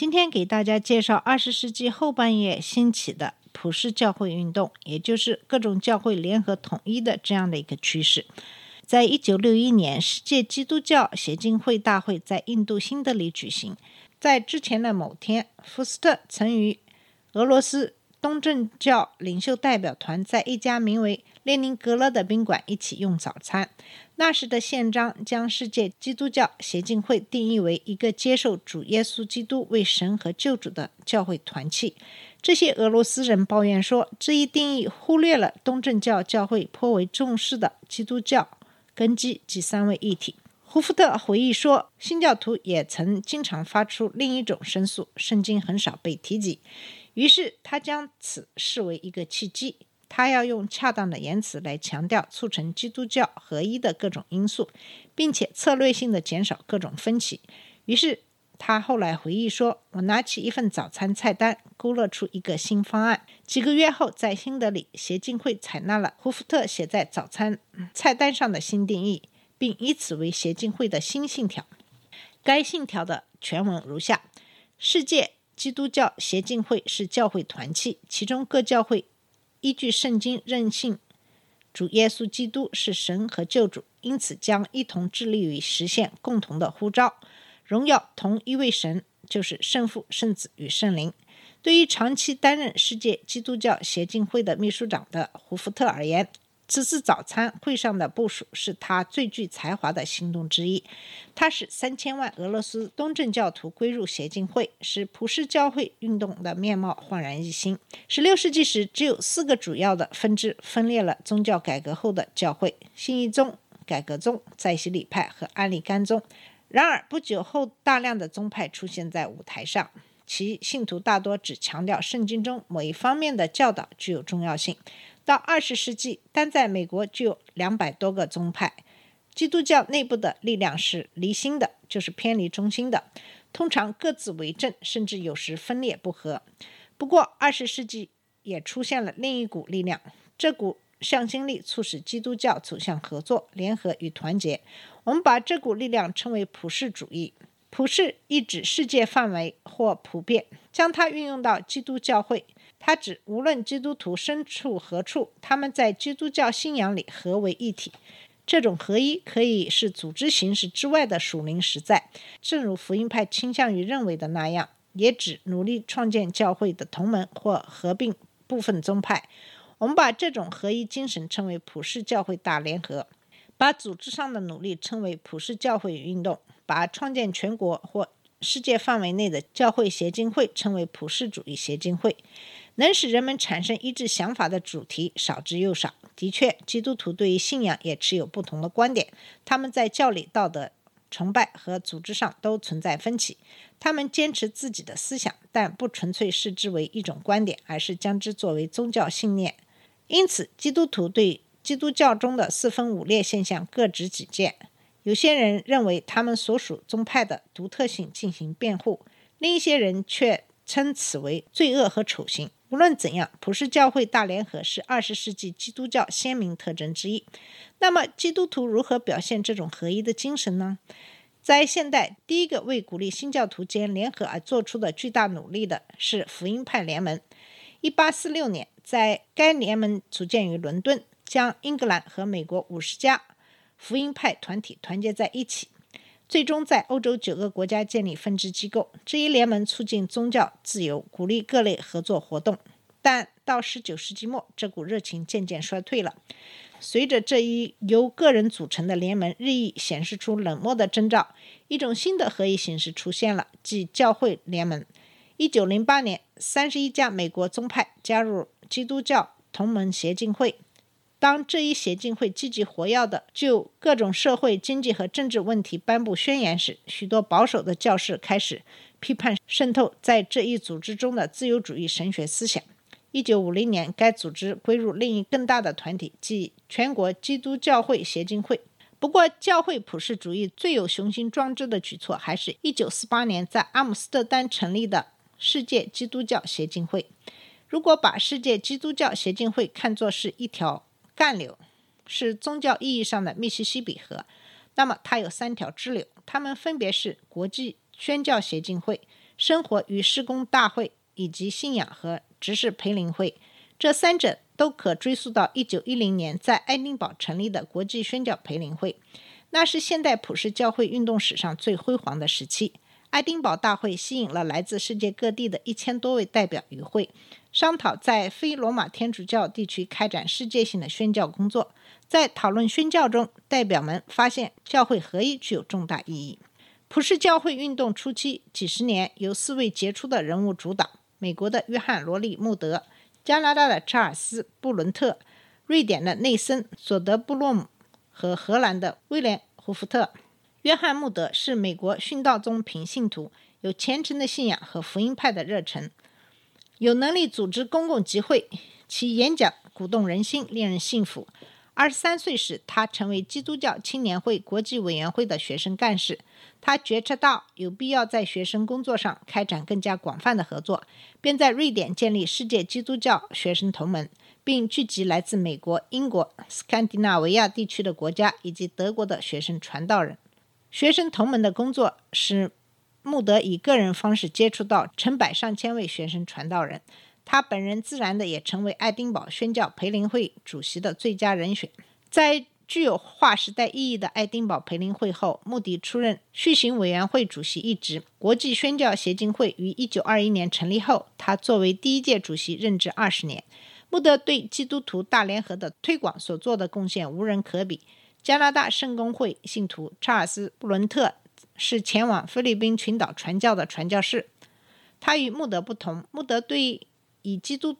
今天给大家介绍二十世纪后半叶兴起的普世教会运动，也就是各种教会联合统一的这样的一个趋势。在一九六一年，世界基督教协进会大会在印度新德里举行。在之前的某天，福斯特曾与俄罗斯东正教领袖代表团在一家名为列宁格勒的宾馆一起用早餐。那时的宪章将世界基督教协进会定义为一个接受主耶稣基督为神和救主的教会团契。这些俄罗斯人抱怨说，这一定义忽略了东正教教会颇为重视的基督教根基及三位一体。胡福特回忆说，新教徒也曾经常发出另一种申诉，圣经很少被提及。于是他将此视为一个契机，他要用恰当的言辞来强调促成基督教合一的各种因素，并且策略性的减少各种分歧。于是他后来回忆说：“我拿起一份早餐菜单，勾勒出一个新方案。几个月后，在新德里，协进会采纳了胡福特写在早餐菜单上的新定义，并以此为协进会的新信条。该信条的全文如下：世界基督教协进会是教会团契，其中各教会依据圣经任性主耶稣基督是神和救主，因此将一同致力于实现共同的呼召，荣耀同一位神，就是圣父、圣子与圣灵。对于长期担任世界基督教协进会的秘书长的胡福特而言，此次早餐会上的部署是他最具才华的行动之一。他使三千万俄罗斯东正教徒归入协进会，使普世教会运动的面貌焕然一新。十六世纪时，只有四个主要的分支分裂了宗教改革后的教会：新一宗、改革宗、在洗礼派和安利甘宗。然而不久后，大量的宗派出现在舞台上，其信徒大多只强调圣经中某一方面的教导具有重要性。到二十世纪，单在美国就有两百多个宗派。基督教内部的力量是离心的，就是偏离中心的，通常各自为政，甚至有时分裂不和。不过，二十世纪也出现了另一股力量，这股向心力促使基督教走向合作、联合与团结。我们把这股力量称为普世主义。普世意指世界范围或普遍，将它运用到基督教会。它指无论基督徒身处何处，他们在基督教信仰里合为一体。这种合一可以是组织形式之外的属灵实在，正如福音派倾向于认为的那样，也指努力创建教会的同盟或合并部分宗派。我们把这种合一精神称为普世教会大联合，把组织上的努力称为普世教会运动，把创建全国或世界范围内的教会协进会称为普世主义协进会。能使人们产生一致想法的主题少之又少。的确，基督徒对于信仰也持有不同的观点，他们在教理、道德、崇拜和组织上都存在分歧。他们坚持自己的思想，但不纯粹视之为一种观点，而是将之作为宗教信念。因此，基督徒对基督教中的四分五裂现象各执己见。有些人认为他们所属宗派的独特性进行辩护，另一些人却称此为罪恶和丑行。无论怎样，普世教会大联合是二十世纪基督教鲜明特征之一。那么，基督徒如何表现这种合一的精神呢？在现代，第一个为鼓励新教徒间联合而做出的巨大努力的是福音派联盟。一八四六年，在该联盟组建于伦敦，将英格兰和美国五十家福音派团体团结在一起。最终在欧洲九个国家建立分支机构。这一联盟促进宗教自由，鼓励各类合作活动。但到十九世纪末，这股热情渐渐衰退了。随着这一由个人组成的联盟日益显示出冷漠的征兆，一种新的合一形式出现了，即教会联盟。一九零八年，三十一家美国宗派加入基督教同盟协进会。当这一协进会积极活跃的就各种社会、经济和政治问题颁布宣言时，许多保守的教士开始批判渗透在这一组织中的自由主义神学思想。一九五零年，该组织归入另一更大的团体，即全国基督教会协进会。不过，教会普世主义最有雄心壮志的举措，还是一九四八年在阿姆斯特丹成立的世界基督教协进会。如果把世界基督教协进会看作是一条干流，是宗教意义上的密西西比河，那么它有三条支流，它们分别是国际宣教协进会、生活与施工大会以及信仰和执事培灵会。这三者。都可追溯到一九一零年在爱丁堡成立的国际宣教培灵会，那是现代普世教会运动史上最辉煌的时期。爱丁堡大会吸引了来自世界各地的一千多位代表与会，商讨在非罗马天主教地区开展世界性的宣教工作。在讨论宣教中，代表们发现教会合一具有重大意义。普世教会运动初期几十年由四位杰出的人物主导：美国的约翰·罗利·穆德。加拿大的查尔斯·布伦特、瑞典的内森·索德布洛姆和荷兰的威廉·胡福特。约翰·穆德是美国殉道宗平信徒，有虔诚的信仰和福音派的热忱，有能力组织公共集会，其演讲鼓动人心，令人信服。二十三岁时，他成为基督教青年会国际委员会的学生干事。他觉察到有必要在学生工作上开展更加广泛的合作，便在瑞典建立世界基督教学生同盟，并聚集来自美国、英国、斯堪的纳维亚地区的国家以及德国的学生传道人。学生同盟的工作使穆德以个人方式接触到成百上千位学生传道人。他本人自然的也成为爱丁堡宣教培灵会主席的最佳人选。在具有划时代意义的爱丁堡培灵会后，穆迪出任续行委员会主席一职。国际宣教协进会于一九二一年成立后，他作为第一届主席任职二十年。穆德对基督徒大联合的推广所做的贡献无人可比。加拿大圣公会信徒查尔斯·布伦特是前往菲律宾群岛传教的传教士。他与穆德不同，穆德对以基督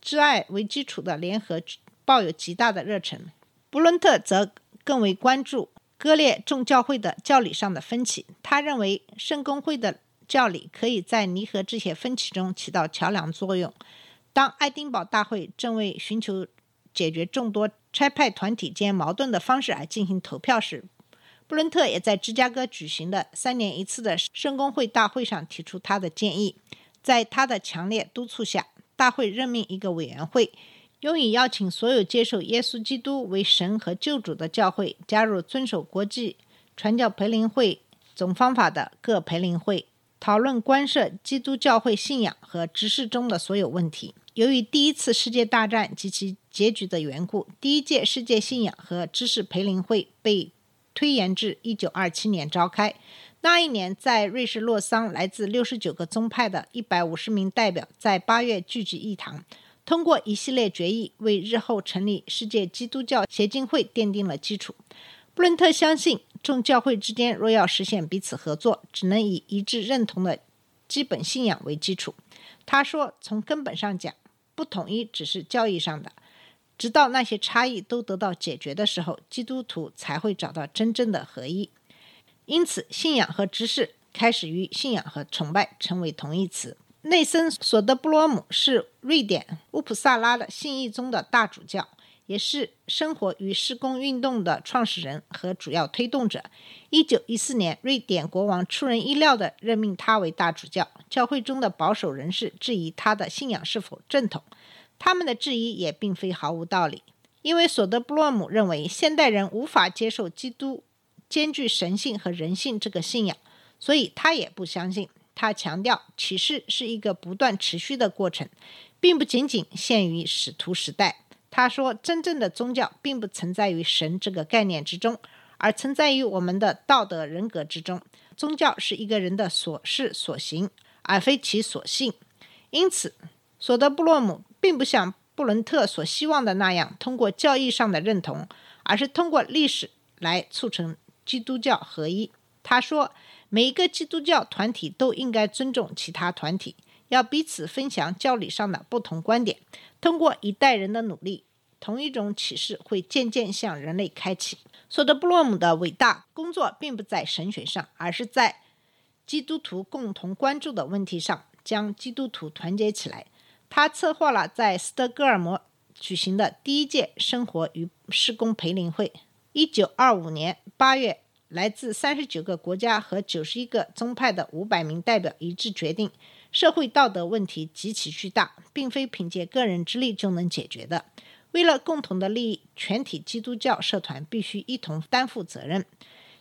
之爱为基础的联合抱有极大的热忱，布伦特则更为关注割裂众教会的教理上的分歧。他认为圣公会的教理可以在弥合这些分歧中起到桥梁作用。当爱丁堡大会正为寻求解决众多差派团体间矛盾的方式而进行投票时，布伦特也在芝加哥举行的三年一次的圣公会大会上提出他的建议。在他的强烈督促下，大会任命一个委员会，用以邀请所有接受耶稣基督为神和救主的教会加入遵守国际传教培灵会总方法的各培灵会，讨论关涉基督教会信仰和执事中的所有问题。由于第一次世界大战及其结局的缘故，第一届世界信仰和知识培灵会被推延至1927年召开。那一年，在瑞士洛桑，来自六十九个宗派的一百五十名代表在八月聚集一堂，通过一系列决议，为日后成立世界基督教协进会奠定了基础。布伦特相信，众教会之间若要实现彼此合作，只能以一致认同的基本信仰为基础。他说：“从根本上讲，不统一只是教义上的，直到那些差异都得到解决的时候，基督徒才会找到真正的合一。”因此，信仰和知识开始与信仰和崇拜成为同义词。内森·索德布罗姆是瑞典乌普萨拉的信义宗的大主教，也是生活与施工运动的创始人和主要推动者。一九一四年，瑞典国王出人意料地任命他为大主教。教会中的保守人士质疑他的信仰是否正统，他们的质疑也并非毫无道理，因为索德布洛姆认为现代人无法接受基督。兼具神性和人性这个信仰，所以他也不相信。他强调，启示是一个不断持续的过程，并不仅仅限于使徒时代。他说，真正的宗教并不存在于神这个概念之中，而存在于我们的道德人格之中。宗教是一个人的所事所行，而非其所信。因此，索德布洛姆并不像布伦特所希望的那样，通过教义上的认同，而是通过历史来促成。基督教合一，他说，每一个基督教团体都应该尊重其他团体，要彼此分享教理上的不同观点。通过一代人的努力，同一种启示会渐渐向人类开启。索德布洛姆的伟大工作并不在神学上，而是在基督徒共同关注的问题上，将基督徒团结起来。他策划了在斯德哥尔摩举行的第一届生活与施工培灵会。一九二五年八月，来自三十九个国家和九十一个宗派的五百名代表一致决定，社会道德问题极其巨大，并非凭借个人之力就能解决的。为了共同的利益，全体基督教社团必须一同担负责任。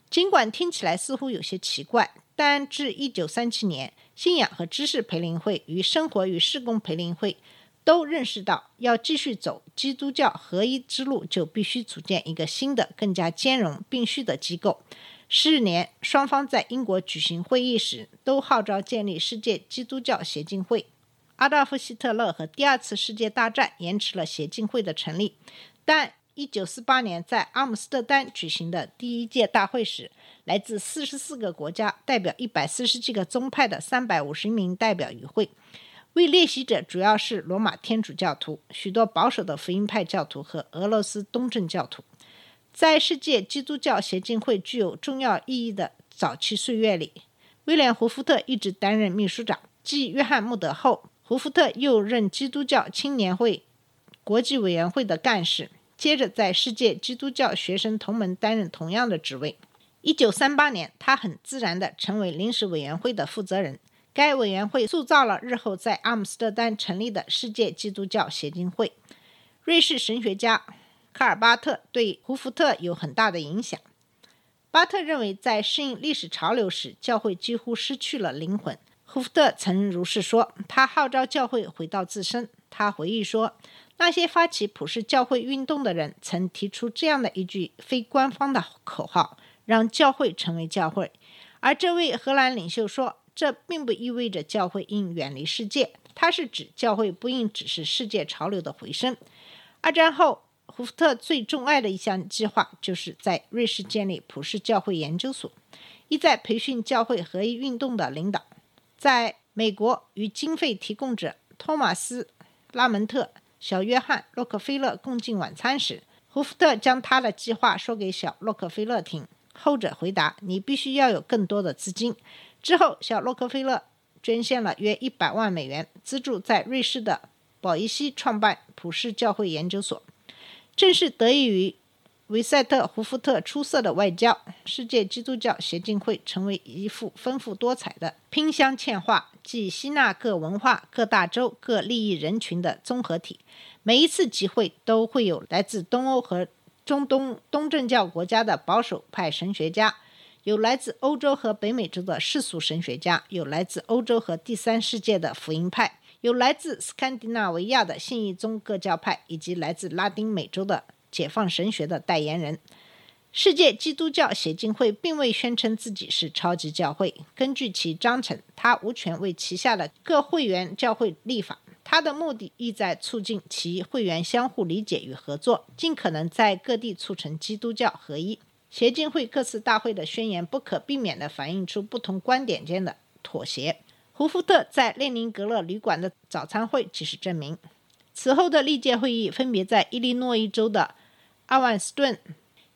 尽管听起来似乎有些奇怪，但至一九三七年，信仰和知识培灵会与生活与施工培灵会都认识到，要继续走基督教合一之路，就必须组建一个新的、更加兼容并蓄的机构。是年，双方在英国举行会议时，都号召建立世界基督教协进会。阿道夫·希特勒和第二次世界大战延迟了协进会的成立，但1948年在阿姆斯特丹举行的第一届大会时，来自44个国家、代表140几个宗派的350名代表与会。为列席者主要是罗马天主教徒、许多保守的福音派教徒和俄罗斯东正教徒。在世界基督教协进会具有重要意义的早期岁月里，威廉·胡福特一直担任秘书长。继约翰·穆德后，胡福特又任基督教青年会国际委员会的干事，接着在世界基督教学生同盟担任同样的职位。一九三八年，他很自然地成为临时委员会的负责人。该委员会塑造了日后在阿姆斯特丹成立的世界基督教协进会。瑞士神学家卡尔巴特对胡福特有很大的影响。巴特认为，在适应历史潮流时，教会几乎失去了灵魂。胡福特曾如是说。他号召教会回到自身。他回忆说：“那些发起普世教会运动的人曾提出这样的一句非官方的口号：‘让教会成为教会。’而这位荷兰领袖说，这并不意味着教会应远离世界。他是指教会不应只是世界潮流的回声。”二战后，胡福特最钟爱的一项计划就是在瑞士建立普世教会研究所，意在培训教会合一运动的领导。在美国，与经费提供者托马斯·拉蒙特、小约翰·洛克菲勒共进晚餐时，胡福特将他的计划说给小洛克菲勒听。后者回答：“你必须要有更多的资金。”之后，小洛克菲勒捐献了约一百万美元，资助在瑞士的保伊西创办普世教会研究所。正是得益于。维塞特·胡福特出色的外交，世界基督教协进会成为一幅丰富多彩的拼镶嵌画，既吸纳各文化、各大洲、各利益人群的综合体。每一次集会都会有来自东欧和中东东正教国家的保守派神学家，有来自欧洲和北美洲的世俗神学家，有来自欧洲和第三世界的福音派，有来自斯堪的纳维亚的信义宗各教派，以及来自拉丁美洲的。解放神学的代言人，世界基督教协进会并未宣称自己是超级教会。根据其章程，它无权为旗下的各会员教会立法。它的目的意在促进其会员相互理解与合作，尽可能在各地促成基督教合一。协进会各次大会的宣言不可避免地反映出不同观点间的妥协。胡福特在列宁格勒旅馆的早餐会即是证明。此后的历届会议分别在伊利诺伊州的。阿万斯顿、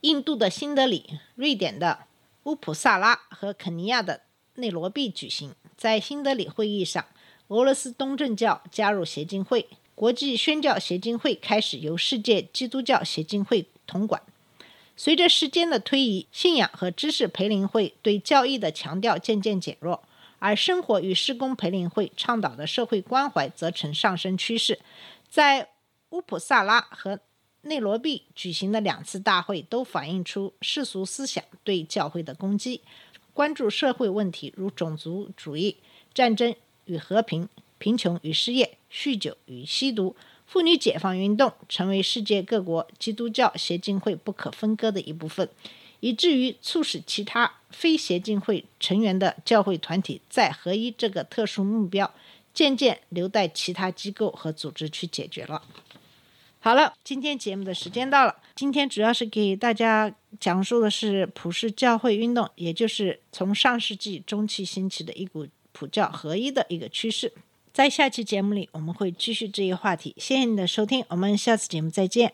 印度的新德里、瑞典的乌普萨拉和肯尼亚的内罗毕举行。在新德里会议上，俄罗斯东正教加入协进会，国际宣教协进会开始由世界基督教协进会统管。随着时间的推移，信仰和知识培灵会对教义的强调渐渐减弱，而生活与施工培灵会倡导的社会关怀则呈上升趋势。在乌普萨拉和内罗毕举行的两次大会都反映出世俗思想对教会的攻击，关注社会问题如种族主义、战争与和平、贫穷与失业、酗酒与吸毒、妇女解放运动，成为世界各国基督教协进会不可分割的一部分，以至于促使其他非协进会成员的教会团体在合一这个特殊目标，渐渐留待其他机构和组织去解决了。好了，今天节目的时间到了。今天主要是给大家讲述的是普世教会运动，也就是从上世纪中期兴起的一股普教合一的一个趋势。在下期节目里，我们会继续这一话题。谢谢你的收听，我们下次节目再见。